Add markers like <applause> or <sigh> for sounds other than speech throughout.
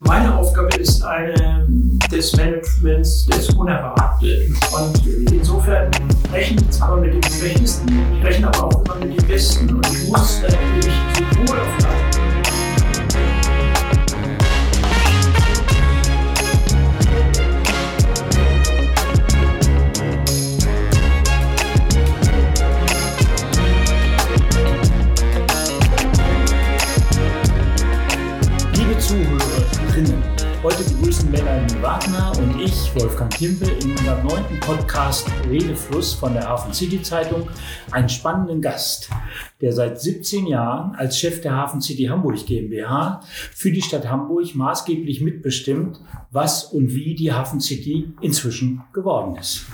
Meine Aufgabe ist eine des Managements des Unerwarteten. Und insofern rechnen zwar mit den Schwächsten, ich rechne aber auch immer mit den Besten. Und ich muss natürlich sowohl auf der Heute begrüßen Melanie Wagner und ich, Wolfgang Kimpel, in unserem neunten Podcast Redefluss von der Hafen City Zeitung einen spannenden Gast, der seit 17 Jahren als Chef der Hafen City Hamburg GmbH für die Stadt Hamburg maßgeblich mitbestimmt, was und wie die Hafen City inzwischen geworden ist.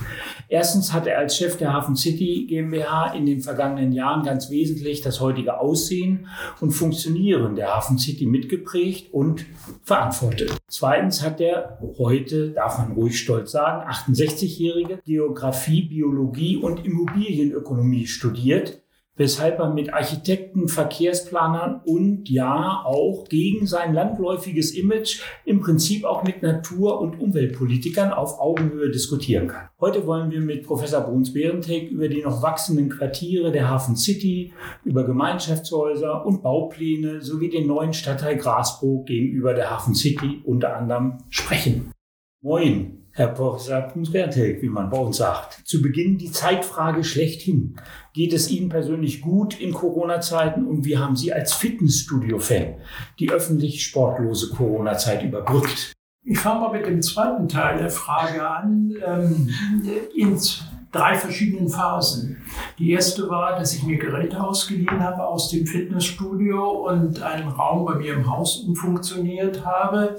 Erstens hat er als Chef der Hafen City GmbH in den vergangenen Jahren ganz wesentlich das heutige Aussehen und Funktionieren der Hafen City mitgeprägt und verantwortet. Zweitens hat er heute, darf man ruhig stolz sagen, 68-jährige Geografie, Biologie und Immobilienökonomie studiert weshalb er mit Architekten, Verkehrsplanern und ja auch gegen sein landläufiges Image im Prinzip auch mit Natur- und Umweltpolitikern auf Augenhöhe diskutieren kann. Heute wollen wir mit Professor Bruns Behrentek über die noch wachsenden Quartiere der Hafen City, über Gemeinschaftshäuser und Baupläne sowie den neuen Stadtteil Grasbrook gegenüber der Hafen City unter anderem sprechen. Moin. Pumsbertek, wie man bei uns sagt. Zu Beginn die Zeitfrage schlechthin. Geht es Ihnen persönlich gut in Corona-Zeiten und wie haben Sie als Fitnessstudio-Fan die öffentlich sportlose Corona-Zeit überbrückt? Ich fange mal mit dem zweiten Teil der Frage an. Ähm, in drei verschiedenen Phasen. Die erste war, dass ich mir Geräte ausgeliehen habe aus dem Fitnessstudio und einen Raum bei mir im Haus umfunktioniert habe.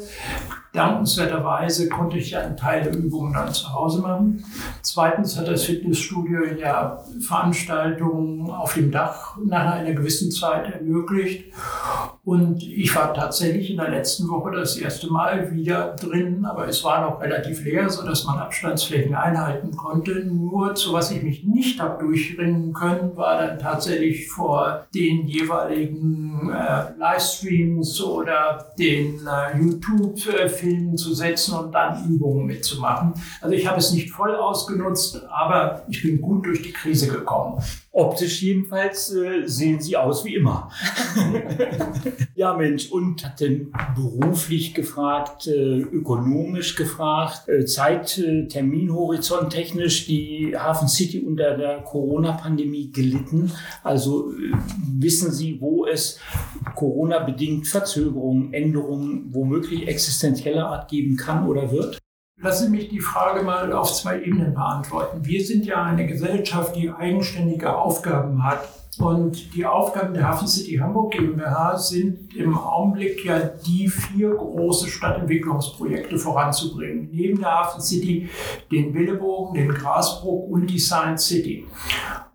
Dankenswerterweise konnte ich einen Teil der Übungen dann zu Hause machen. Zweitens hat das Fitnessstudio ja Veranstaltungen auf dem Dach nach einer gewissen Zeit ermöglicht. Und ich war tatsächlich in der letzten Woche das erste Mal wieder drin, aber es war noch relativ leer, sodass man Abstandsflächen einhalten konnte. Nur zu was ich mich nicht habe durchringen können, war dann tatsächlich vor den jeweiligen äh, Livestreams oder den äh, YouTube-Filmen Filmen zu setzen und dann Übungen mitzumachen. Also ich habe es nicht voll ausgenutzt, aber ich bin gut durch die Krise gekommen. Optisch jedenfalls äh, sehen Sie aus wie immer. <laughs> ja, Mensch, und hat denn beruflich gefragt, äh, ökonomisch gefragt, äh, Zeit, äh, Terminhorizont technisch die Hafen City unter der Corona-Pandemie gelitten? Also äh, wissen Sie, wo es Corona-bedingt Verzögerungen, Änderungen, womöglich existenzieller Art geben kann oder wird? Lassen Sie mich die Frage mal auf zwei Ebenen beantworten. Wir sind ja eine Gesellschaft, die eigenständige Aufgaben hat. Und die Aufgaben der Hafen City Hamburg GmbH sind im Augenblick ja die vier große Stadtentwicklungsprojekte voranzubringen. Neben der Hafen City den Billebogen, den Grasbrook und die Science City.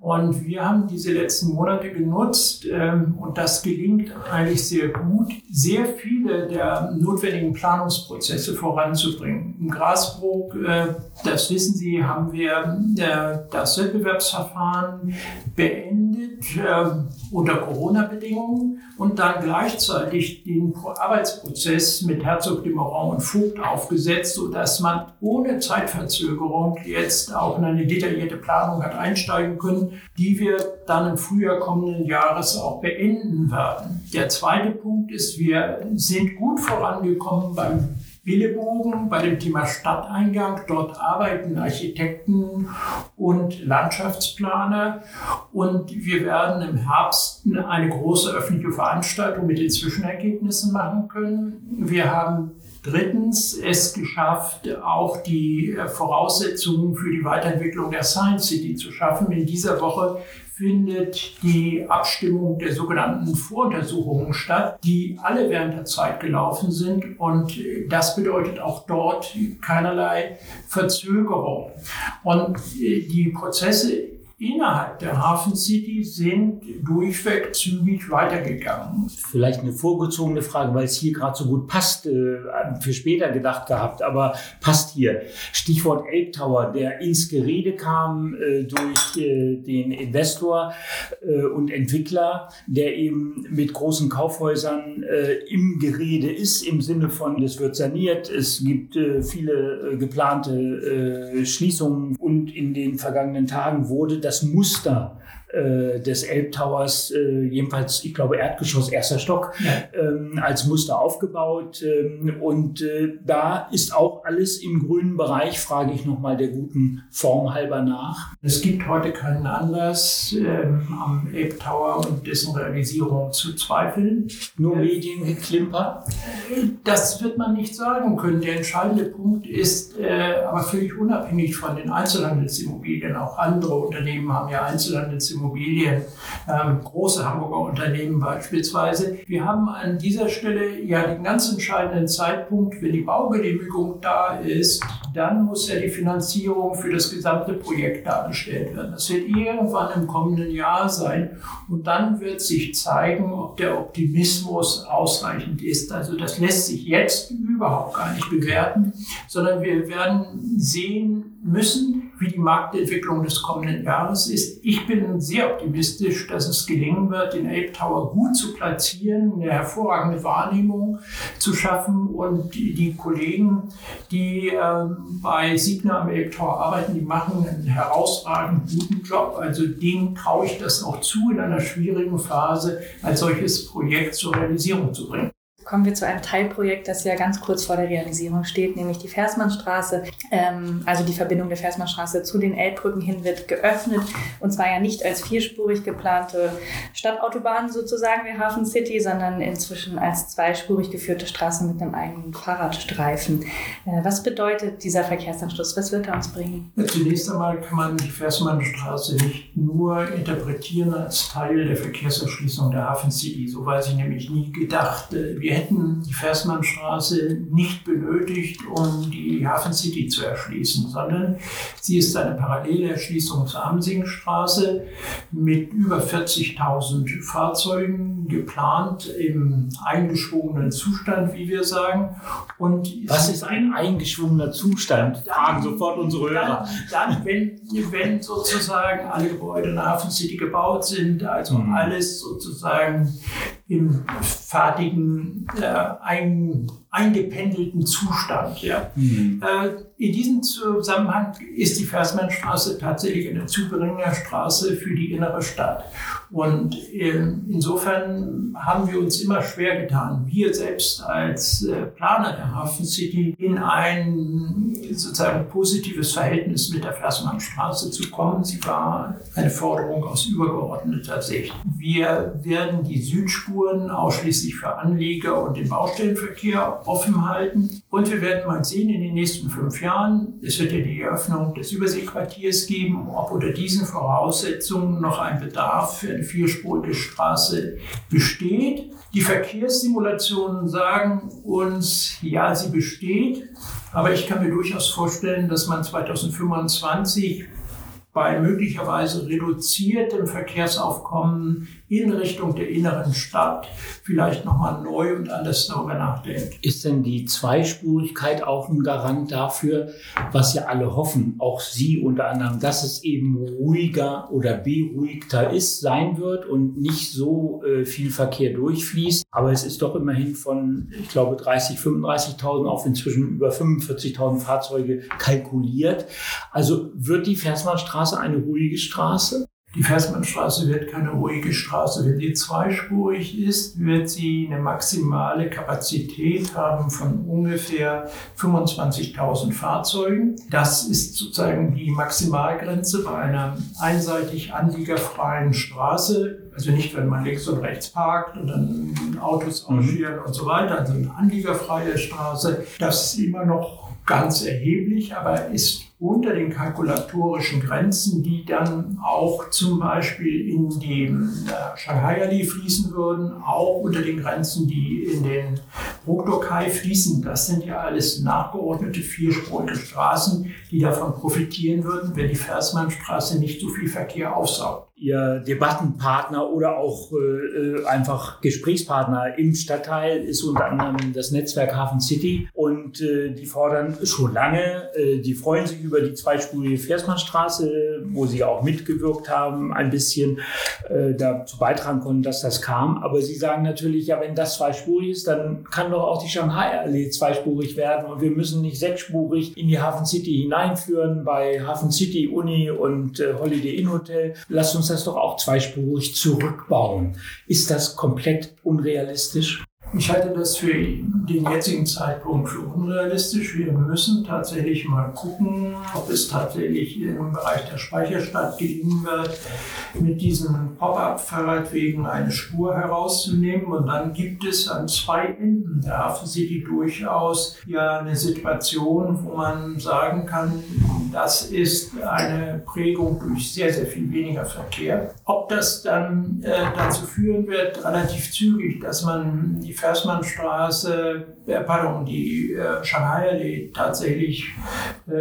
Und wir haben diese letzten Monate genutzt, ähm, und das gelingt eigentlich sehr gut, sehr viele der notwendigen Planungsprozesse voranzubringen. Im Grasbrook, äh, das wissen Sie, haben wir äh, das Wettbewerbsverfahren beendet äh, unter Corona-Bedingungen und dann gleichzeitig den Arbeitsprozess mit Herzog de Moran und Vogt aufgesetzt, sodass man ohne Zeitverzögerung jetzt auch in eine detaillierte Planung hat einsteigen können, die wir dann im Frühjahr kommenden Jahres auch beenden werden. Der zweite Punkt ist, wir sind gut vorangekommen beim Billebogen bei dem Thema Stadteingang. Dort arbeiten Architekten und Landschaftsplaner und wir werden im Herbst eine große öffentliche Veranstaltung mit den Zwischenergebnissen machen können. Wir haben Drittens es geschafft, auch die Voraussetzungen für die Weiterentwicklung der Science City zu schaffen. In dieser Woche findet die Abstimmung der sogenannten Voruntersuchungen statt, die alle während der Zeit gelaufen sind. Und das bedeutet auch dort keinerlei Verzögerung. Und die Prozesse innerhalb der Hafen City sind durchweg zügig weitergegangen. Vielleicht eine vorgezogene Frage, weil es hier gerade so gut passt, äh, für später gedacht gehabt, aber passt hier. Stichwort Elbtower, der ins Gerede kam äh, durch äh, den Investor und Entwickler, der eben mit großen Kaufhäusern im Gerede ist, im Sinne von, es wird saniert, es gibt viele geplante Schließungen und in den vergangenen Tagen wurde das das Muster äh, des Elbtowers, äh, jedenfalls, ich glaube, Erdgeschoss, erster Stock, ja. ähm, als Muster aufgebaut. Ähm, und äh, da ist auch alles im grünen Bereich, frage ich nochmal der guten Form halber nach. Es gibt heute keinen Anlass, ähm, am Elbtower und dessen Realisierung zu zweifeln. Nur Mediengeklimper? Das wird man nicht sagen können. Der entscheidende Punkt ist, äh, aber völlig unabhängig von den Einzelhandelsimmobilien, auch andere Unternehmen haben ja Einzelhandelsimmobilien, Immobilien, ähm, große Hamburger Unternehmen beispielsweise. Wir haben an dieser Stelle ja den ganz entscheidenden Zeitpunkt, wenn die Baugenehmigung da ist, dann muss ja die Finanzierung für das gesamte Projekt dargestellt werden. Das wird irgendwann im kommenden Jahr sein und dann wird sich zeigen, ob der Optimismus ausreichend ist. Also das lässt sich jetzt überhaupt gar nicht bewerten, sondern wir werden sehen müssen, wie die Marktentwicklung des kommenden Jahres ist. Ich bin sehr optimistisch, dass es gelingen wird, den Ape Tower gut zu platzieren, eine hervorragende Wahrnehmung zu schaffen und die, die Kollegen, die äh, bei Signa am Ape Tower arbeiten, die machen einen herausragenden guten Job. Also denen traue ich das auch zu, in einer schwierigen Phase als solches Projekt zur Realisierung zu bringen kommen wir zu einem Teilprojekt, das ja ganz kurz vor der Realisierung steht, nämlich die Versmannstraße. Ähm, also die Verbindung der Versmannstraße zu den Elbbrücken hin wird geöffnet und zwar ja nicht als vierspurig geplante Stadtautobahn sozusagen der Hafen City, sondern inzwischen als zweispurig geführte Straße mit einem eigenen Fahrradstreifen. Äh, was bedeutet dieser Verkehrsanschluss? Was wird er uns bringen? Zunächst einmal kann man die Versmannstraße nicht nur interpretieren als Teil der Verkehrserschließung der Hafen City. So war sie nämlich nie gedacht. Äh, wir hätten die Versmannstraße nicht benötigt, um die Hafen City zu erschließen, sondern sie ist eine Parallelerschließung zur Amsingstraße mit über 40.000 Fahrzeugen geplant im eingeschwungenen Zustand, wie wir sagen. Und Was ist ein eingeschwungener Zustand? Fragen sofort unsere Hörer. Dann, dann wenn, wenn sozusagen alle Gebäude in der Hafen City gebaut sind, also mhm. alles sozusagen im fertigen, äh, ein, eingependelten Zustand. Ja. Mhm. Äh, in diesem Zusammenhang ist die Versmannstraße tatsächlich eine Zubringerstraße für die innere Stadt. Und ähm, insofern haben wir uns immer schwer getan, wir selbst als äh, Planer der Hafen City in ein sozusagen positives Verhältnis mit der Versmannstraße zu kommen. Sie war eine Forderung aus übergeordneter Sicht. Wir werden die Südspuren ausschließlich für Anlieger und den Baustellenverkehr offen halten. Und wir werden mal sehen in den nächsten fünf Jahren, es wird ja die Eröffnung des Überseequartiers geben, ob unter diesen Voraussetzungen noch ein Bedarf für eine vierspurige Straße besteht. Die Verkehrssimulationen sagen uns, ja, sie besteht, aber ich kann mir durchaus vorstellen, dass man 2025 bei möglicherweise reduziertem Verkehrsaufkommen in Richtung der inneren Stadt vielleicht nochmal neu und anders darüber nachdenkt. Ist denn die Zweispurigkeit auch ein Garant dafür, was ja alle hoffen, auch Sie unter anderem, dass es eben ruhiger oder beruhigter ist, sein wird und nicht so äh, viel Verkehr durchfließt? Aber es ist doch immerhin von, ich glaube, 30, 35.000 auf inzwischen über 45.000 Fahrzeuge kalkuliert. Also wird die Versmannstraße Straße eine ruhige Straße? Die Versmannstraße wird keine ruhige Straße. Wenn sie zweispurig ist, wird sie eine maximale Kapazität haben von ungefähr 25.000 Fahrzeugen. Das ist sozusagen die Maximalgrenze bei einer einseitig anliegerfreien Straße. Also nicht, wenn man links und rechts parkt und dann Autos mhm. ausscheren und so weiter. Also eine anliegerfreie Straße. Das ist immer noch ganz erheblich, aber ist unter den kalkulatorischen Grenzen, die dann auch zum Beispiel in den äh, Shanghai Allee fließen würden, auch unter den Grenzen, die in den Ruktokai fließen. Das sind ja alles nachgeordnete vierspurige Straßen, die davon profitieren würden, wenn die Versmannstraße nicht so viel Verkehr aufsaugt. Ihr Debattenpartner oder auch äh, einfach Gesprächspartner im Stadtteil ist unter anderem das Netzwerk Hafen City und äh, die fordern schon lange, äh, die freuen sich über die zweispurige Versmannstraße, wo sie auch mitgewirkt haben, ein bisschen äh, dazu beitragen konnten, dass das kam. Aber sie sagen natürlich, ja, wenn das zweispurig ist, dann kann doch auch die Shanghai-Allee zweispurig werden und wir müssen nicht sechsspurig in die Hafen City hineinführen bei Hafen City, Uni und äh, Holiday Inn Hotel. Lasst uns das doch auch zweispurig zurückbauen. Ist das komplett unrealistisch? Ich halte das für den jetzigen Zeitpunkt für unrealistisch. Wir müssen tatsächlich mal gucken, ob es tatsächlich im Bereich der Speicherstadt gelingen wird, mit diesen Pop-up-Fahrradwegen eine Spur herauszunehmen. Und dann gibt es an zwei Enden der Hafen City durchaus ja eine Situation, wo man sagen kann, das ist eine Prägung durch sehr, sehr viel weniger Verkehr. Ob das dann äh, dazu führen wird, relativ zügig, dass man die Versmannstraße, äh, pardon, die äh, Shanghai-Allee tatsächlich, äh,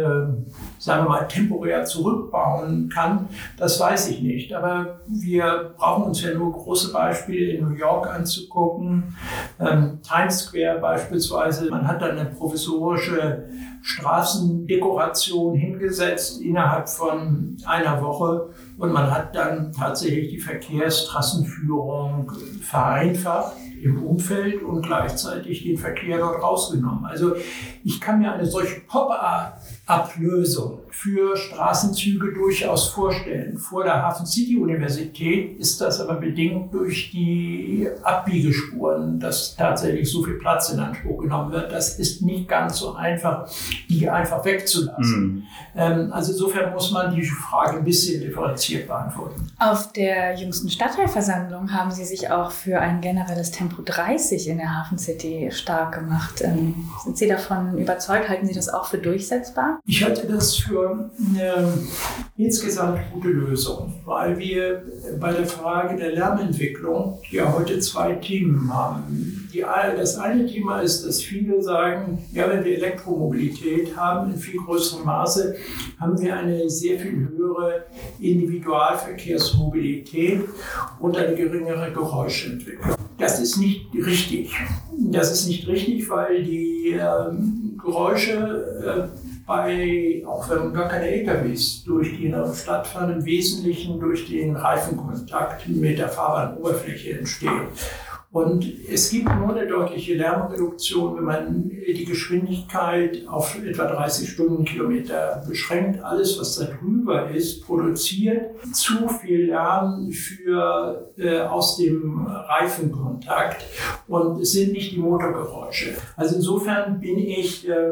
sagen wir mal, temporär zurückbauen kann, das weiß ich nicht. Aber wir brauchen uns ja nur große Beispiele in New York anzugucken. Ähm, Times Square beispielsweise, man hat dann eine provisorische Straßendekoration hingesetzt innerhalb von einer Woche und man hat dann tatsächlich die Verkehrstrassenführung vereinfacht im Umfeld und gleichzeitig den Verkehr dort rausgenommen. Also ich kann mir eine solche Pop-up-Ablösung für Straßenzüge durchaus vorstellen. Vor der Hafen City Universität ist das aber bedingt durch die Abbiegespuren, dass tatsächlich so viel Platz in Anspruch genommen wird. Das ist nicht ganz so einfach, die einfach wegzulassen. Mhm. Ähm, also insofern muss man die Frage ein bisschen differenziert beantworten. Auf der jüngsten Stadtteilversammlung haben Sie sich auch für ein generelles Tempo 30 in der Hafen City stark gemacht. Ähm, sind Sie davon überzeugt? Halten Sie das auch für durchsetzbar? Ich halte das für eine insgesamt gute Lösung, weil wir bei der Frage der Lärmentwicklung ja heute zwei Themen haben. Die, das eine Thema ist, dass viele sagen, ja, wenn wir Elektromobilität haben in viel größerem Maße, haben wir eine sehr viel höhere Individualverkehrsmobilität und eine geringere Geräuschentwicklung. Das ist nicht richtig. Das ist nicht richtig, weil die ähm, Geräusche äh, bei, auch wenn gar keine LKWs durch die Stadt fahren, im Wesentlichen durch den Reifenkontakt mit der Fahrbahnoberfläche entstehen. Und es gibt nur eine deutliche Lärmreduktion, wenn man die Geschwindigkeit auf etwa 30 Stundenkilometer beschränkt. Alles, was da drüber ist, produziert zu viel Lärm für, äh, aus dem Reifenkontakt und es sind nicht die Motorgeräusche. Also insofern bin ich äh,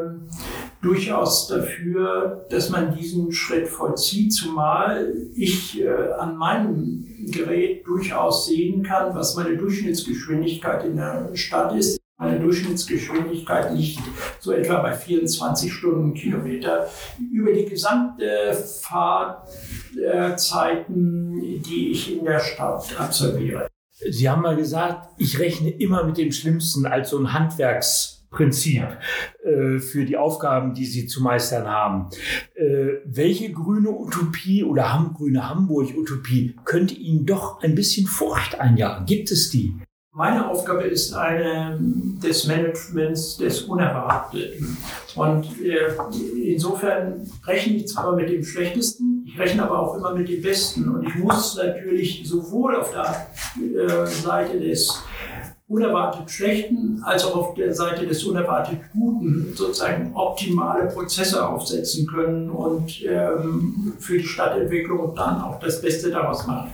durchaus dafür, dass man diesen Schritt vollzieht, zumal ich äh, an meinem Gerät durchaus sehen kann, was meine Durchschnittsgeschwindigkeit in der Stadt ist. Meine Durchschnittsgeschwindigkeit liegt so etwa bei 24 Stundenkilometer. Über die gesamte Fahrzeiten, die ich in der Stadt absolviere. Sie haben mal gesagt, ich rechne immer mit dem Schlimmsten als so ein Handwerks Prinzip äh, für die Aufgaben, die Sie zu meistern haben. Äh, welche grüne Utopie oder Ham grüne Hamburg-Utopie könnte Ihnen doch ein bisschen Furcht einjagen? Gibt es die? Meine Aufgabe ist eine des Managements des Unerwarteten. Und äh, insofern rechne ich zwar mit dem Schlechtesten, ich rechne aber auch immer mit dem Besten. Und ich muss natürlich sowohl auf der äh, Seite des unerwartet Schlechten als auch auf der Seite des unerwartet Guten sozusagen optimale Prozesse aufsetzen können und ähm, für die Stadtentwicklung dann auch das Beste daraus machen.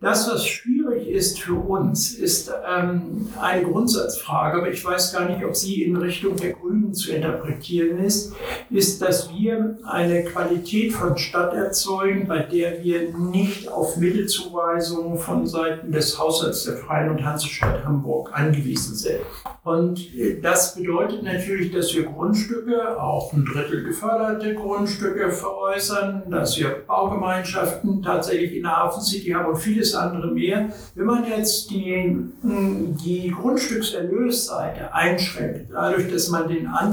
Das, was schwierig ist für uns, ist ähm, eine Grundsatzfrage, aber ich weiß gar nicht, ob sie in Richtung der Grünen zu interpretieren ist, ist, dass wir eine Qualität von Stadt erzeugen, bei der wir nicht auf Mittelzuweisungen von Seiten des Haushalts der Freien und Hansestadt Hamburg angewiesen sind. Und das bedeutet natürlich, dass wir Grundstücke, auch ein Drittel geförderte Grundstücke veräußern, dass wir Baugemeinschaften tatsächlich in der Hafen City haben und vieles andere mehr. Wenn man jetzt die, die Grundstückserlösseite einschränkt, dadurch, dass man den Anteil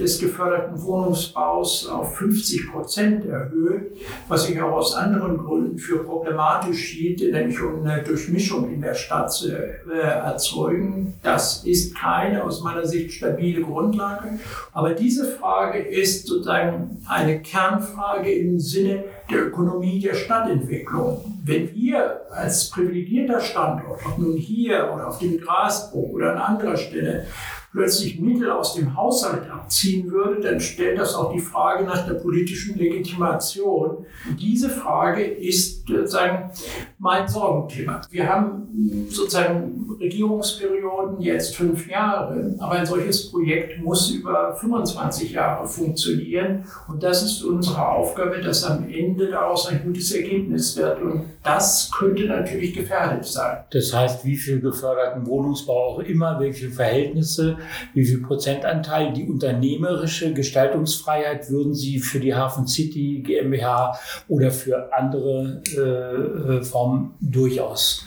des geförderten Wohnungsbaus auf 50 Prozent erhöht, was ich auch aus anderen Gründen für problematisch hielt, nämlich um eine Durchmischung in der Stadt zu äh, erzeugen. Das ist keine aus meiner Sicht stabile Grundlage. Aber diese Frage ist sozusagen eine Kernfrage im Sinne der Ökonomie der Stadtentwicklung. Wenn wir als privilegierter Standort, ob nun hier oder auf dem Grasbruch oder an anderer Stelle, plötzlich Mittel aus dem Haushalt abziehen würde, dann stellt das auch die Frage nach der politischen Legitimation. Diese Frage ist sozusagen mein Sorgenthema. Wir haben sozusagen Regierungsperioden jetzt fünf Jahre, aber ein solches Projekt muss über 25 Jahre funktionieren. Und das ist unsere Aufgabe, dass am Ende daraus ein gutes Ergebnis wird. Und das könnte natürlich gefährdet sein. Das heißt, wie viel geförderten Wohnungsbau auch immer, welche Verhältnisse wie viel Prozentanteil die unternehmerische Gestaltungsfreiheit würden Sie für die Hafen City GmbH oder für andere äh, äh Formen durchaus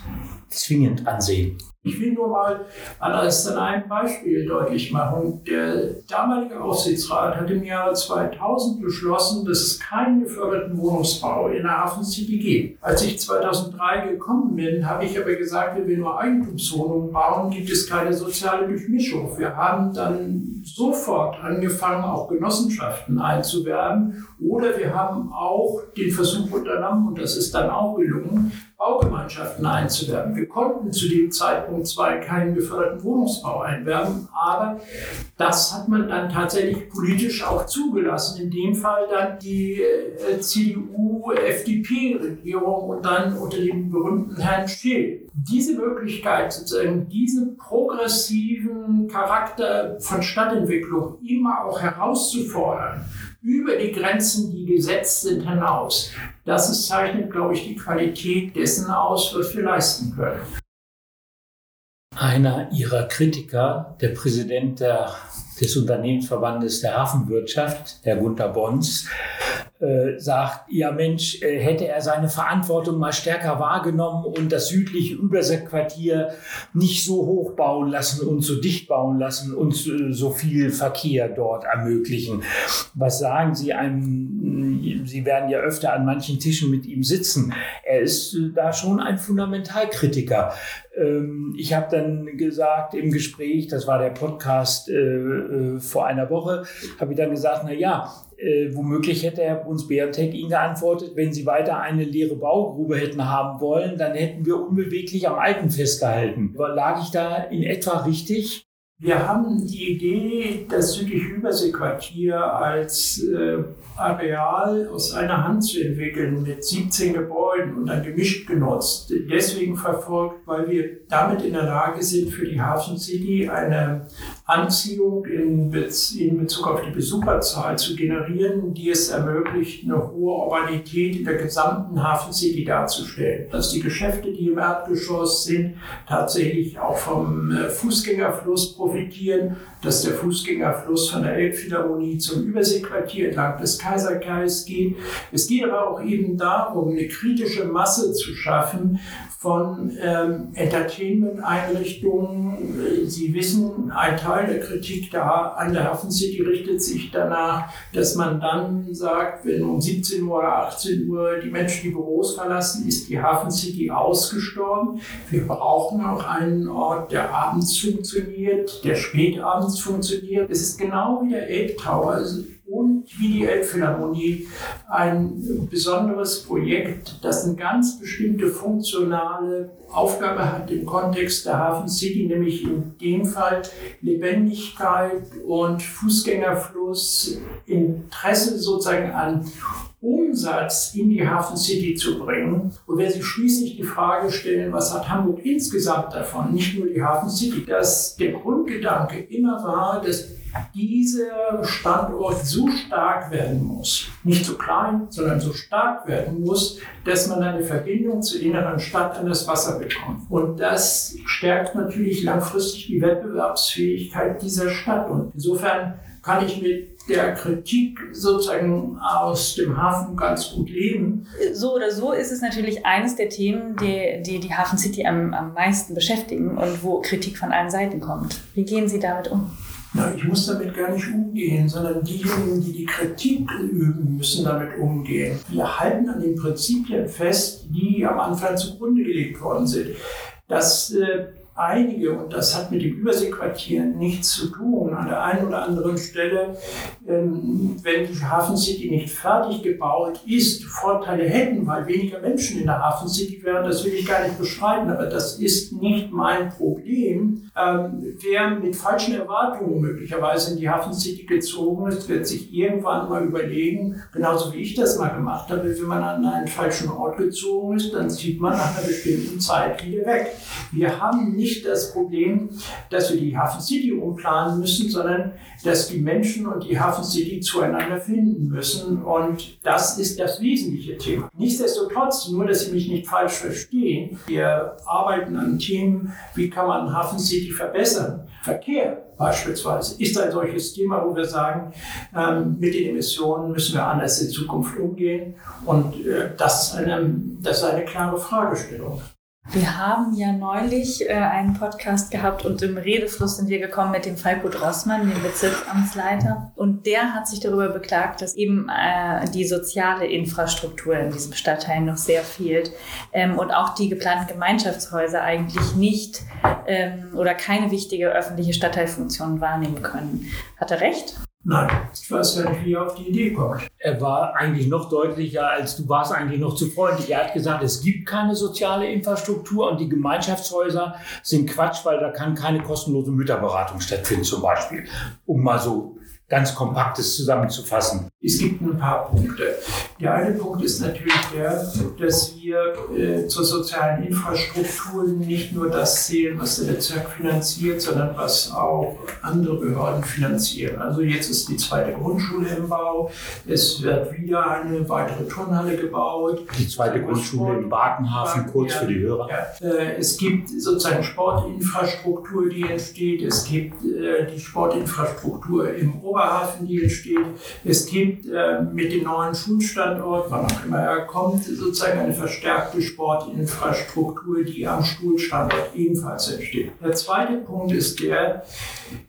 zwingend ansehen? Ich will nur mal an einem Beispiel deutlich machen. Der damalige Aufsichtsrat hat im Jahre 2000 beschlossen, dass es keinen geförderten Wohnungsbau in der Hafen City gibt. Als ich 2003 gekommen bin, habe ich aber gesagt, wenn wir nur Eigentumswohnungen bauen, gibt es keine soziale Durchmischung. Wir haben dann sofort angefangen, auch Genossenschaften einzuwerben oder wir haben auch den Versuch unternommen, und das ist dann auch gelungen, Baugemeinschaften einzuwerben. Wir konnten zu dem Zeitpunkt zwar keinen geförderten Wohnungsbau einwerben, aber das hat man dann tatsächlich politisch auch zugelassen. In dem Fall dann die äh, CDU-FDP-Regierung und dann unter dem berühmten Herrn Scheel. Diese Möglichkeit, sozusagen diesen progressiven Charakter von Stadtentwicklung immer auch herauszufordern, über die Grenzen, die gesetzt sind, hinaus. Das zeichnet, glaube ich, die Qualität dessen aus, was wir leisten können. Einer Ihrer Kritiker, der Präsident der, des Unternehmensverbandes der Hafenwirtschaft, Herr Gunther Bons, äh, sagt, ja Mensch, äh, hätte er seine Verantwortung mal stärker wahrgenommen und das südliche Überseequartier nicht so hoch bauen lassen und so dicht bauen lassen und so viel Verkehr dort ermöglichen. Was sagen Sie einem, Sie werden ja öfter an manchen Tischen mit ihm sitzen. Er ist äh, da schon ein Fundamentalkritiker. Ähm, ich habe dann gesagt im Gespräch, das war der Podcast vor einer Woche, habe ich dann gesagt, na ja, äh, womöglich hätte Herr Bruns Bärentech Ihnen geantwortet, wenn Sie weiter eine leere Baugrube hätten haben wollen, dann hätten wir unbeweglich am Alten festgehalten. Lag ich da in etwa richtig? Wir haben die Idee, das südliche Überseequartier als äh, Areal aus einer Hand zu entwickeln mit 17 Gebäuden und dann gemischt genutzt. Deswegen verfolgt, weil wir damit in der Lage sind, für die Hafen City eine Anziehung in, Bez in Bezug auf die Besucherzahl zu generieren, die es ermöglicht, eine hohe Urbanität in der gesamten Hafen City darzustellen. Dass die Geschäfte, die im Erdgeschoss sind, tatsächlich auch vom äh, Fußgängerfluss profitieren, dass der Fußgängerfluss von der Elbphilharmonie zum Überseequartier entlang des Kaiserkreis geht. Es geht aber auch eben darum, eine kritische Masse zu schaffen von ähm, Entertainment-Einrichtungen. Sie wissen, ein Teil der Kritik da an der Hafen City richtet sich danach, dass man dann sagt, wenn um 17 Uhr oder 18 Uhr die Menschen die Büros verlassen, ist die Hafen City ausgestorben. Wir brauchen auch einen Ort, der abends funktioniert, der spätabends funktioniert. Es ist genau wie der Elbtower. Und wie die Elbphilharmonie ein besonderes Projekt, das eine ganz bestimmte funktionale Aufgabe hat im Kontext der Hafen City, nämlich in dem Fall Lebendigkeit und Fußgängerfluss, Interesse sozusagen an Umsatz in die Hafen City zu bringen. Und wenn Sie schließlich die Frage stellen, was hat Hamburg insgesamt davon, nicht nur die Hafen City, dass der Grundgedanke immer war, dass dieser Standort so stark werden muss, nicht so klein, sondern so stark werden muss, dass man eine Verbindung zur inneren Stadt an das Wasser bekommt. Und das stärkt natürlich langfristig die Wettbewerbsfähigkeit dieser Stadt. Und insofern kann ich mit der Kritik sozusagen aus dem Hafen ganz gut leben. So oder so ist es natürlich eines der Themen, die die, die Hafen City am, am meisten beschäftigen und wo Kritik von allen Seiten kommt. Wie gehen Sie damit um? Na, ich muss damit gar nicht umgehen, sondern diejenigen, die die Kritik üben, müssen damit umgehen. Wir halten an den Prinzipien fest, die am Anfang zugrunde gelegt worden sind. Das äh, einige, und das hat mit dem Überseequartier nichts zu tun, an der einen oder anderen Stelle, wenn die Hafen City nicht fertig gebaut ist, Vorteile hätten, weil weniger Menschen in der Hafen City wären, das will ich gar nicht bestreiten, aber das ist nicht mein Problem. Ähm, wer mit falschen Erwartungen möglicherweise in die Hafen City gezogen ist, wird sich irgendwann mal überlegen, genauso wie ich das mal gemacht habe, wenn man an einen falschen Ort gezogen ist, dann zieht man nach einer bestimmten Zeit wieder weg. Wir haben nicht das Problem, dass wir die Hafen City umplanen müssen, sondern dass die Menschen und die Hafen City zueinander finden müssen. Und das ist das wesentliche Thema. Nichtsdestotrotz, nur dass Sie mich nicht falsch verstehen, wir arbeiten an Themen, wie kann man Hafen City verbessern. Verkehr beispielsweise ist ein solches Thema, wo wir sagen, ähm, mit den Emissionen müssen wir anders in Zukunft umgehen. Und äh, das, ist eine, das ist eine klare Fragestellung. Wir haben ja neulich äh, einen Podcast gehabt und im Redefluss sind wir gekommen mit dem Falco Drossmann, dem Bezirksamtsleiter. Und der hat sich darüber beklagt, dass eben äh, die soziale Infrastruktur in diesem Stadtteil noch sehr fehlt ähm, und auch die geplanten Gemeinschaftshäuser eigentlich nicht ähm, oder keine wichtige öffentliche Stadtteilfunktion wahrnehmen können. Hat er recht? Nein, ich weiß ja nicht, wie er auf die Idee kommt. Er war eigentlich noch deutlicher, als du warst eigentlich noch zu freundlich. Er hat gesagt, es gibt keine soziale Infrastruktur und die Gemeinschaftshäuser sind Quatsch, weil da kann keine kostenlose Mütterberatung stattfinden zum Beispiel. Um mal so ganz Kompaktes zusammenzufassen. Es gibt ein paar Punkte. Der eine Punkt ist natürlich der, dass wir äh, zur sozialen Infrastruktur nicht nur das zählen, was der Bezirk finanziert, sondern was auch andere Behörden finanzieren. Also jetzt ist die zweite Grundschule im Bau, es wird wieder eine weitere Turnhalle gebaut. Die zweite Grundschule im Bakenhafen, kurz ja, für die Hörer. Ja. Äh, es gibt sozusagen Sportinfrastruktur, die entsteht. Es gibt äh, die Sportinfrastruktur im Oberhafen, die entsteht. Es gibt gibt äh, mit dem neuen Schulstandort, wann auch immer er kommt, sozusagen eine verstärkte Sportinfrastruktur, die am Schulstandort ebenfalls entsteht. Der zweite Punkt ist der,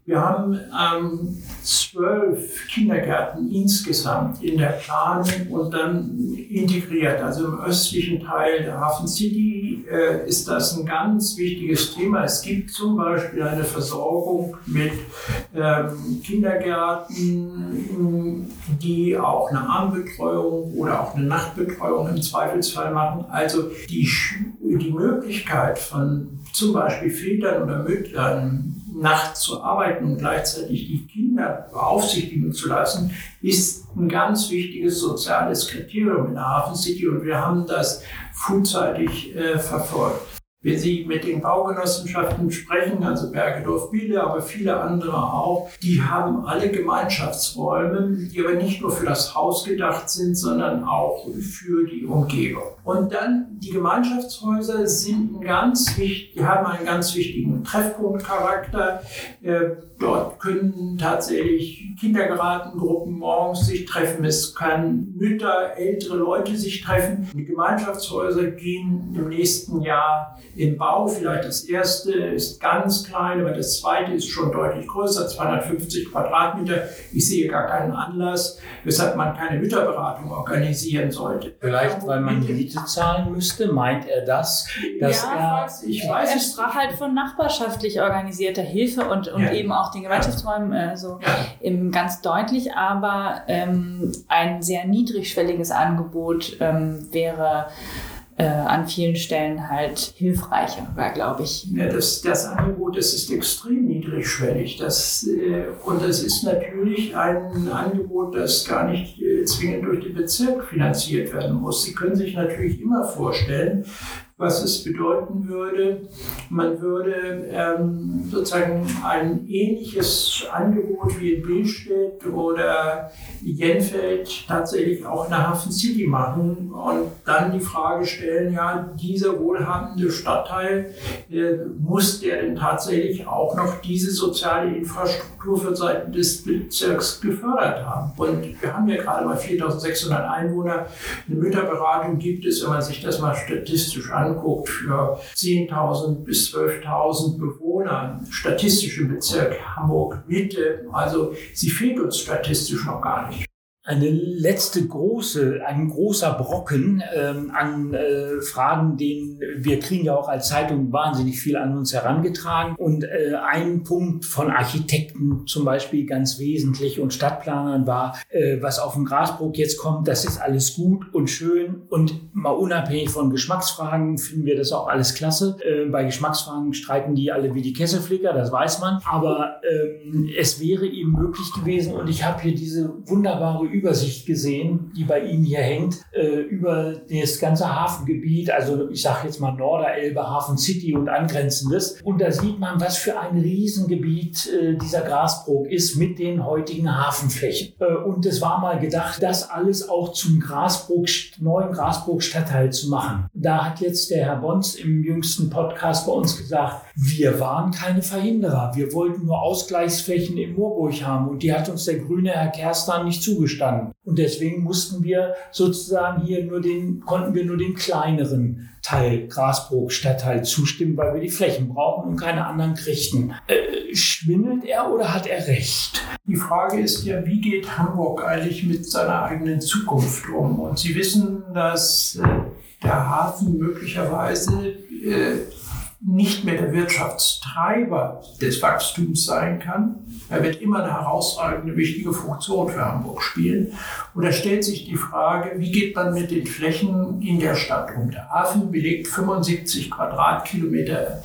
wir haben ähm, zwölf Kindergärten insgesamt in der Planung und dann integriert. Also im östlichen Teil der Hafen City äh, ist das ein ganz wichtiges Thema. Es gibt zum Beispiel eine Versorgung mit ähm, Kindergärten, die auch eine Abendbetreuung oder auch eine Nachtbetreuung im Zweifelsfall machen. Also die, die Möglichkeit von zum Beispiel Vätern oder Müttern nachts zu arbeiten und gleichzeitig die Kinder beaufsichtigen zu lassen, ist ein ganz wichtiges soziales Kriterium in der Hafen City und wir haben das frühzeitig äh, verfolgt. Wenn Sie mit den Baugenossenschaften sprechen, also Bergedorf Biele, aber viele andere auch, die haben alle Gemeinschaftsräume, die aber nicht nur für das Haus gedacht sind, sondern auch für die Umgebung. Und dann die Gemeinschaftshäuser sind ganz wichtig, die haben einen ganz wichtigen Treffpunktcharakter. Äh, dort können tatsächlich Kindergartengruppen morgens sich treffen. Es können Mütter, ältere Leute sich treffen. Die Gemeinschaftshäuser gehen im nächsten Jahr im Bau. Vielleicht das erste ist ganz klein, aber das zweite ist schon deutlich größer, 250 Quadratmeter. Ich sehe gar keinen Anlass, weshalb man keine Mütterberatung organisieren sollte. Vielleicht, weil man Miete zahlen müsste, meint er das? Dass ja, er, ich weiß, er sprach halt von nachbarschaftlich organisierter Hilfe und, und ja. eben auch den Gemeinschaftsräumen äh, so ja. im, ganz deutlich, aber ähm, ein sehr niedrigschwelliges Angebot ähm, wäre äh, an vielen Stellen halt hilfreicher glaube ich. Ja, das, das Angebot das ist extrem niedrigschwellig. Das, äh, und das ist natürlich ein Angebot, das gar nicht äh, zwingend durch den Bezirk finanziert werden muss. Sie können sich natürlich immer vorstellen, was es bedeuten würde, man würde ähm, sozusagen ein ähnliches Angebot wie in Billstedt oder Jenfeld tatsächlich auch in der Hafen City machen und dann die Frage stellen, ja, dieser wohlhabende Stadtteil, äh, muss der denn tatsächlich auch noch diese soziale Infrastruktur für Seiten des Bezirks gefördert haben? Und wir haben ja gerade mal 4600 Einwohner. Eine Mütterberatung gibt es, wenn man sich das mal statistisch anschaut, anguckt, für 10.000 bis 12.000 Bewohner, statistisch im Bezirk Hamburg-Mitte, also sie fehlt uns statistisch noch gar nicht eine letzte große, ein großer Brocken ähm, an äh, Fragen, den wir kriegen ja auch als Zeitung wahnsinnig viel an uns herangetragen. Und äh, ein Punkt von Architekten zum Beispiel ganz wesentlich und Stadtplanern war, äh, was auf dem Grasbrook jetzt kommt, das ist alles gut und schön. Und mal unabhängig von Geschmacksfragen finden wir das auch alles klasse. Äh, bei Geschmacksfragen streiten die alle wie die Kesselflicker, das weiß man. Aber ähm, es wäre eben möglich gewesen und ich habe hier diese wunderbare Übersicht gesehen, die bei Ihnen hier hängt, äh, über das ganze Hafengebiet, also ich sage jetzt mal Norderelbe, Hafen City und angrenzendes. Und da sieht man, was für ein Riesengebiet äh, dieser Grasbrook ist mit den heutigen Hafenflächen. Äh, und es war mal gedacht, das alles auch zum Grasbrook, neuen Grasbrook-Stadtteil zu machen. Da hat jetzt der Herr Bons im jüngsten Podcast bei uns gesagt, wir waren keine Verhinderer. Wir wollten nur Ausgleichsflächen in Moorburg haben und die hat uns der grüne Herr Kerstan nicht zugestanden. Und deswegen mussten wir sozusagen hier nur den, konnten wir nur den kleineren Teil Grasbrook Stadtteil zustimmen, weil wir die Flächen brauchen und keine anderen kriegten. Äh, schwindelt er oder hat er recht? Die Frage ist ja, wie geht Hamburg eigentlich mit seiner eigenen Zukunft um? Und Sie wissen, dass äh, der Hafen möglicherweise äh, nicht mehr der Wirtschaftstreiber des Wachstums sein kann. Er wird immer eine herausragende, wichtige Funktion für Hamburg spielen. Und da stellt sich die Frage, wie geht man mit den Flächen in der Stadt um? Der Hafen belegt 75 Quadratkilometer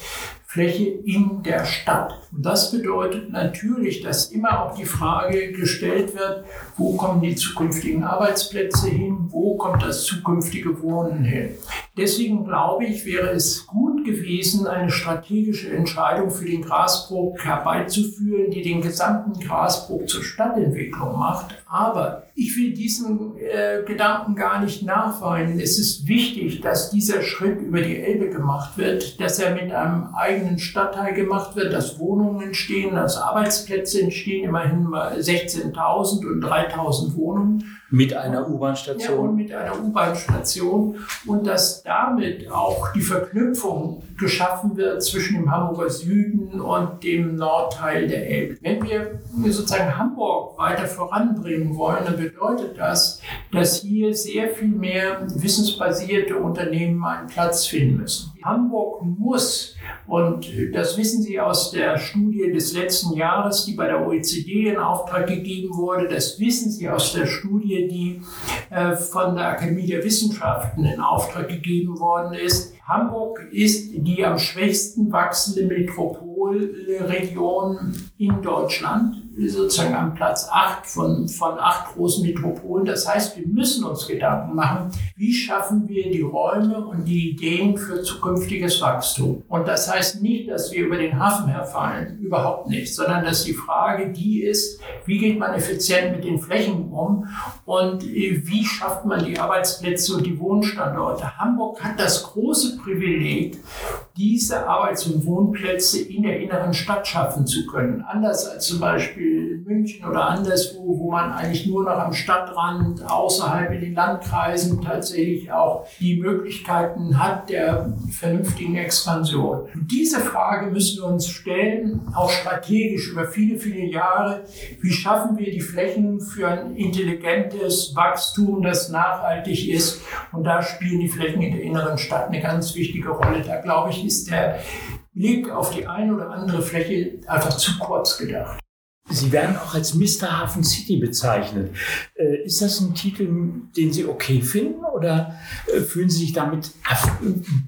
Fläche in der Stadt. Und das bedeutet natürlich, dass immer auch die Frage gestellt wird, wo kommen die zukünftigen Arbeitsplätze hin, wo kommt das zukünftige Wohnen hin. Deswegen glaube ich, wäre es gut gewesen, eine strategische Entscheidung für den Grasbrook herbeizuführen, die den gesamten Grasbrook zur Stadtentwicklung macht. Aber ich will diesen äh, Gedanken gar nicht nachweinen. Es ist wichtig, dass dieser Schritt über die Elbe gemacht wird, dass er mit einem eigenen Stadtteil gemacht wird, dass Wohnungen entstehen, dass Arbeitsplätze entstehen, immerhin 16.000 und 3.000 Wohnungen. Mit einer U-Bahn-Station. Ja, und mit einer U-Bahn-Station. Und dass damit auch die Verknüpfung geschaffen wird zwischen dem Hamburger Süden und dem Nordteil der Elbe. Wenn wir sozusagen Hamburg weiter voranbringen wollen, dann bedeutet das, dass hier sehr viel mehr wissensbasierte Unternehmen einen Platz finden müssen. Hamburg muss, und das wissen Sie aus der Studie des letzten Jahres, die bei der OECD in Auftrag gegeben wurde, das wissen Sie aus der Studie, die äh, von der Akademie der Wissenschaften in Auftrag gegeben worden ist. Hamburg ist die am schwächsten wachsende Metropolregion in Deutschland sozusagen am Platz acht von, von acht großen Metropolen. Das heißt, wir müssen uns Gedanken machen, wie schaffen wir die Räume und die Ideen für zukünftiges Wachstum. Und das heißt nicht, dass wir über den Hafen herfallen, überhaupt nicht, sondern dass die Frage die ist, wie geht man effizient mit den Flächen um und äh, wie schafft man die Arbeitsplätze und die Wohnstandorte. Hamburg hat das große Privileg, diese Arbeits- und Wohnplätze in der inneren Stadt schaffen zu können. Anders als zum Beispiel in München oder anderswo, wo man eigentlich nur noch am Stadtrand, außerhalb in den Landkreisen tatsächlich auch die Möglichkeiten hat der vernünftigen Expansion. Und diese Frage müssen wir uns stellen, auch strategisch über viele, viele Jahre. Wie schaffen wir die Flächen für ein intelligentes Wachstum, das nachhaltig ist? Und da spielen die Flächen in der inneren Stadt eine ganz wichtige Rolle. Da glaube ich, ist der Blick auf die eine oder andere Fläche einfach zu kurz gedacht. Sie werden auch als Mr. Hafen City bezeichnet. Äh, ist das ein Titel, den Sie okay finden oder äh, fühlen Sie sich damit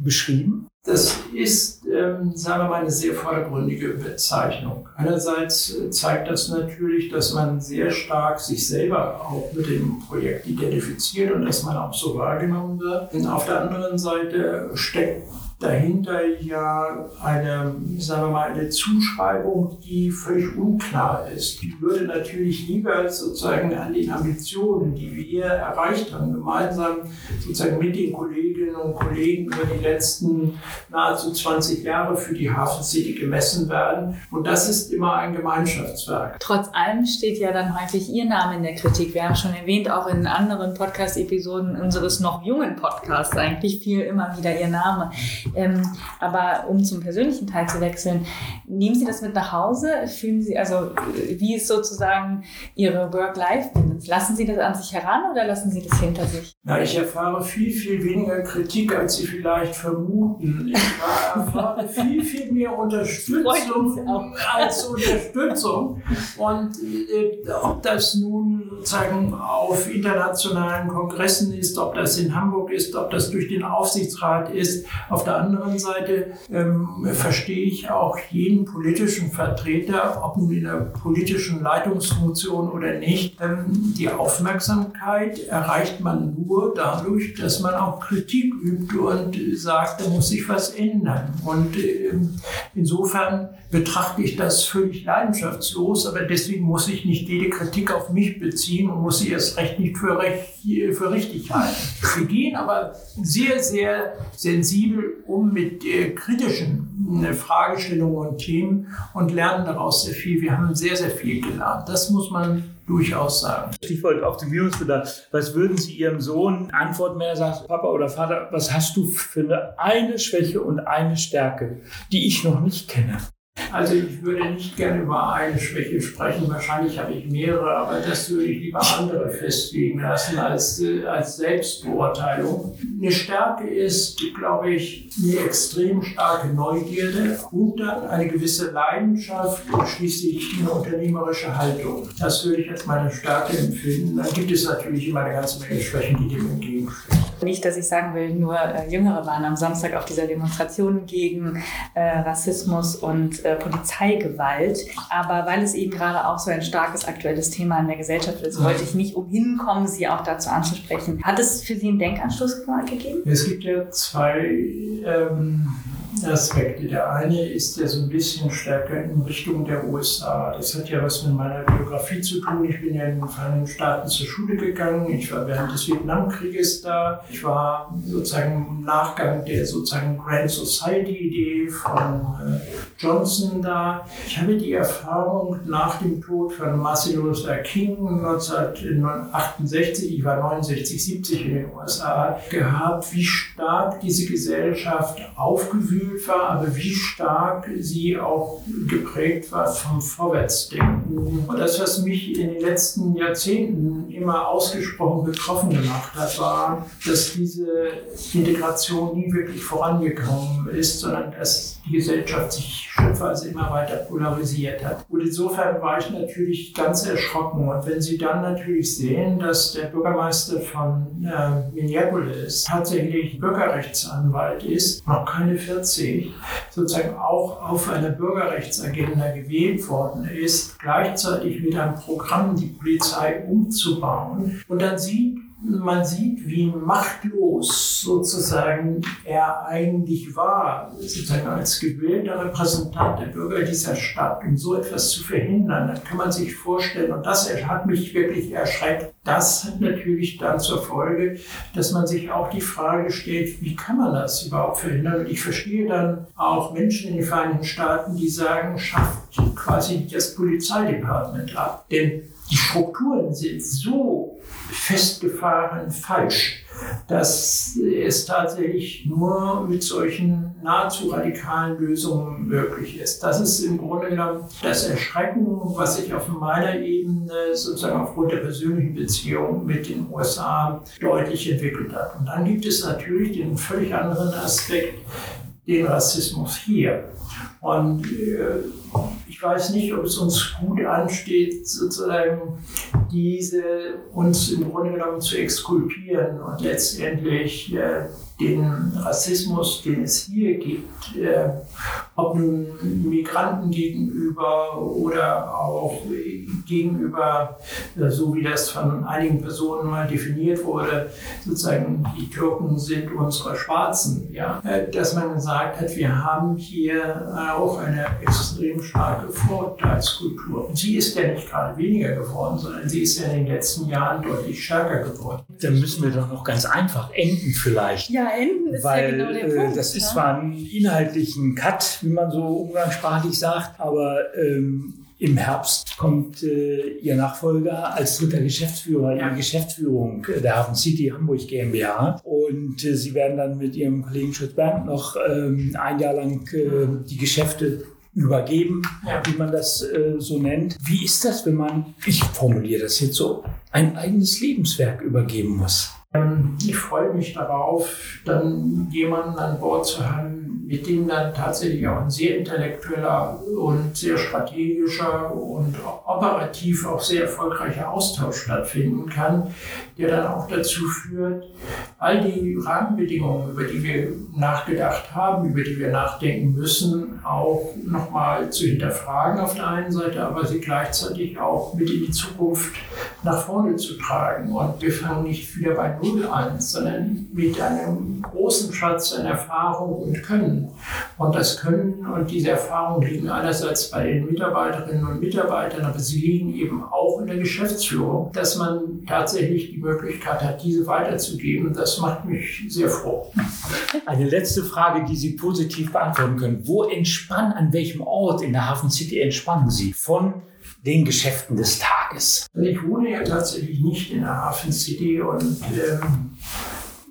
beschrieben? Das ist ähm, sagen wir mal, eine sehr vordergründige Bezeichnung. Einerseits äh, zeigt das natürlich, dass man sehr stark sich selber auch mit dem Projekt identifiziert und dass man auch so wahrgenommen wird. Und auf der anderen Seite steckt dahinter ja eine, sagen wir mal, eine Zuschreibung, die völlig unklar ist. Ich würde natürlich lieber sozusagen an den Ambitionen, die wir erreicht haben, gemeinsam sozusagen mit den Kolleginnen und Kollegen über die letzten nahezu 20 Jahre für die Hafen City gemessen werden. Und das ist immer ein Gemeinschaftswerk. Trotz allem steht ja dann häufig Ihr Name in der Kritik. Wir haben schon erwähnt, auch in anderen Podcast-Episoden unseres noch jungen Podcasts eigentlich fiel immer wieder Ihr Name. Ähm, aber um zum persönlichen Teil zu wechseln, nehmen Sie das mit nach Hause? Fühlen Sie, also wie ist sozusagen Ihre Work-Life-Balance? Lassen Sie das an sich heran oder lassen Sie das hinter sich? Na, ich erfahre viel, viel weniger Kritik, als Sie vielleicht vermuten. Ich <laughs> viel, viel mehr Unterstützung als Unterstützung. Und äh, ob das nun sozusagen auf internationalen Kongressen ist, ob das in Hamburg ist, ob das durch den Aufsichtsrat ist, auf der anderen Seite ähm, verstehe ich auch jeden politischen Vertreter, ob nun in der politischen Leitungsfunktion oder nicht. Ähm, die Aufmerksamkeit erreicht man nur dadurch, dass man auch Kritik übt und sagt, da muss sich was ändern. Und ähm, insofern betrachte ich das völlig leidenschaftslos, aber deswegen muss ich nicht jede Kritik auf mich beziehen und muss sie erst recht nicht für, recht, für richtig halten. Wir gehen aber sehr, sehr sensibel um mit äh, kritischen äh, Fragestellungen und Themen und lernen daraus sehr viel. Wir haben sehr, sehr viel gelernt. Das muss man durchaus sagen. Stichwort Optimierungsbedarf. Was würden Sie Ihrem Sohn antworten, wenn er sagt, Papa oder Vater, was hast du für eine, eine Schwäche und eine Stärke, die ich noch nicht kenne? Also ich würde nicht gerne über eine Schwäche sprechen. Wahrscheinlich habe ich mehrere, aber das würde ich lieber andere festlegen lassen als, äh, als Selbstbeurteilung. Eine Stärke ist, glaube ich, eine extrem starke Neugierde und dann eine gewisse Leidenschaft und schließlich eine unternehmerische Haltung. Das würde ich als meine Stärke empfinden. Dann gibt es natürlich immer eine ganze Menge Schwächen, die dem entgegenstehen. Nicht, dass ich sagen will, nur äh, Jüngere waren am Samstag auf dieser Demonstration gegen äh, Rassismus und äh, Polizeigewalt. Aber weil es eben gerade auch so ein starkes aktuelles Thema in der Gesellschaft ist, wollte ich nicht umhin kommen, Sie auch dazu anzusprechen. Hat es für Sie einen Denkanstoß gegeben? Es gibt ja zwei ähm, Aspekte. Der eine ist ja so ein bisschen stärker in Richtung der USA. Das hat ja was mit meiner Biografie zu tun. Ich bin ja in den Vereinigten Staaten zur Schule gegangen. Ich war während des Vietnamkrieges da. Ich war sozusagen im Nachgang der sozusagen Grand Society Idee von äh, Johnson da. Ich habe die Erfahrung nach dem Tod von Martin Luther King 1968, ich war 69, 70 in den USA, gehabt, wie stark diese Gesellschaft aufgewühlt war, aber wie stark sie auch geprägt war vom Vorwärtsdenken. Und das, was mich in den letzten Jahrzehnten immer ausgesprochen betroffen gemacht hat, war, dass diese Integration nie wirklich vorangekommen ist, sondern dass die Gesellschaft sich schrittweise immer weiter polarisiert hat. Und insofern war ich natürlich ganz erschrocken. Und wenn Sie dann natürlich sehen, dass der Bürgermeister von äh, Minneapolis tatsächlich Bürgerrechtsanwalt ist, noch keine 40, sozusagen auch auf einer Bürgerrechtsagenda gewählt worden ist, gleichzeitig mit einem Programm die Polizei umzubauen und dann sieht, man sieht, wie machtlos sozusagen er eigentlich war, sozusagen als gewählter Repräsentant der Bürger dieser Stadt, um so etwas zu verhindern. Dann kann man sich vorstellen, und das hat mich wirklich erschreckt, das hat natürlich dann zur Folge, dass man sich auch die Frage stellt, wie kann man das überhaupt verhindern? Und ich verstehe dann auch Menschen in den Vereinigten Staaten, die sagen, schafft quasi das Polizeidepartement ab. Denn die Strukturen sind so festgefahren falsch, dass es tatsächlich nur mit solchen nahezu radikalen Lösungen möglich ist. Das ist im Grunde genommen das Erschrecken, was sich auf meiner Ebene sozusagen aufgrund der persönlichen Beziehung mit den USA deutlich entwickelt hat. Und dann gibt es natürlich den völlig anderen Aspekt, den Rassismus hier. Und äh, ich weiß nicht, ob es uns gut ansteht, sozusagen diese uns im Grunde genommen zu exkulpieren und letztendlich äh, den Rassismus, den es hier gibt, äh, ob nun Migranten gegenüber oder auch gegenüber, äh, so wie das von einigen Personen mal definiert wurde, sozusagen die Türken sind unsere Schwarzen, ja, äh, dass man gesagt hat, wir haben hier auch eine extrem starke Vorurteilskultur. Und sie ist ja nicht gerade weniger geworden, sondern sie ist ja in den letzten Jahren deutlich stärker geworden. Dann müssen wir doch noch ganz einfach enden vielleicht. Ja, enden ist Weil ja genau der äh, Punkt. das ist ja. zwar ein inhaltlichen Cut, wie man so umgangssprachlich sagt, aber ähm, im Herbst kommt äh, Ihr Nachfolger als dritter Geschäftsführer in die Geschäftsführung der Hafen City Hamburg GmbH. Und äh, Sie werden dann mit Ihrem Kollegen Schutz Bernd noch ähm, ein Jahr lang äh, die Geschäfte übergeben, Ja. wie man das äh, so nennt. Wie ist das, wenn man, ich formuliere das jetzt so, ein eigenes Lebenswerk übergeben muss? Ähm, Ich freue mich darauf, dann jemanden an Bord zu haben, mit dem dann tatsächlich auch ein sehr intellektueller und sehr strategischer und operativ auch sehr erfolgreicher Austausch stattfinden kann, der dann auch dazu führt, all die Rahmenbedingungen, über die wir nachgedacht haben, über die wir nachdenken müssen, auch nochmal zu hinterfragen auf der einen Seite, aber sie gleichzeitig auch mit in die Zukunft nach vorne zu tragen. Und wir fangen nicht wieder bei Null an, sondern mit einem großen Schatz an Erfahrung und Können. Und das Können und diese Erfahrung liegen einerseits bei den Mitarbeiterinnen und Mitarbeitern, aber sie liegen eben auch in der Geschäftsführung, dass man tatsächlich die Möglichkeit hat, diese weiterzugeben. Das macht mich sehr froh. Eine letzte Frage, die Sie positiv beantworten können. Wo entspannen, an welchem Ort in der Hafen City entspannen Sie von den Geschäften des Tages? Also Ich wohne ja tatsächlich nicht in der Hafen City und ähm,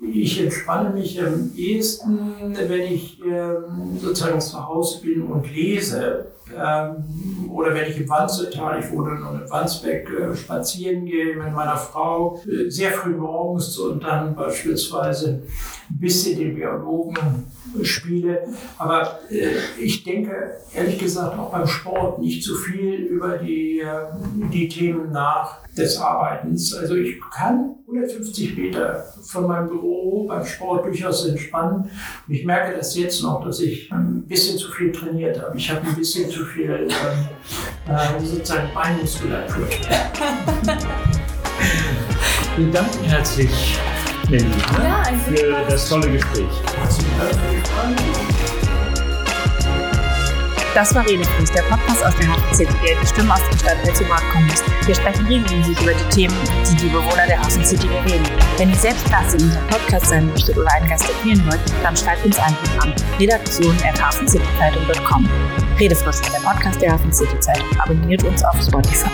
ich entspanne mich am ehesten, wenn ich ähm, sozusagen zu Hause bin und lese. Ähm, oder wenn ich im Wanzetal, ich wohne nun in Wandsbeck, äh, spazieren gehe mit meiner Frau, äh, sehr früh morgens und dann beispielsweise ein bisschen den Biologen spiele. Aber äh, ich denke ehrlich gesagt auch beim Sport nicht zu viel über die, die Themen nach des Arbeitens. Also ich kann 150 Meter von meinem Büro beim Sport durchaus entspannen. Und ich merke das jetzt noch, dass ich ein bisschen zu viel trainiert habe. Ich habe ein bisschen zu viel ähm, äh, sozusagen Beinmuskulatur. Wir danken herzlich, Nelly, ne, Ja, für das tolle Gespräch. Herzlichen Dank für die Fragen. Das war Redefluss, der Podcast aus der der die Stimmen aus dem Stadtteil zu Wort kommen lässt. Wir sprechen regelmäßig über die Themen, die die Bewohner der Hafen City bewegen. Wenn ihr selbst Gast in unserem Podcast sein möchtet oder einen Gast empfehlen wollt, dann schreibt uns einfach an redaktion.hafencityzeitung.com. Redefluss, der Podcast der Hafen City Zeitung. Abonniert uns auf Spotify.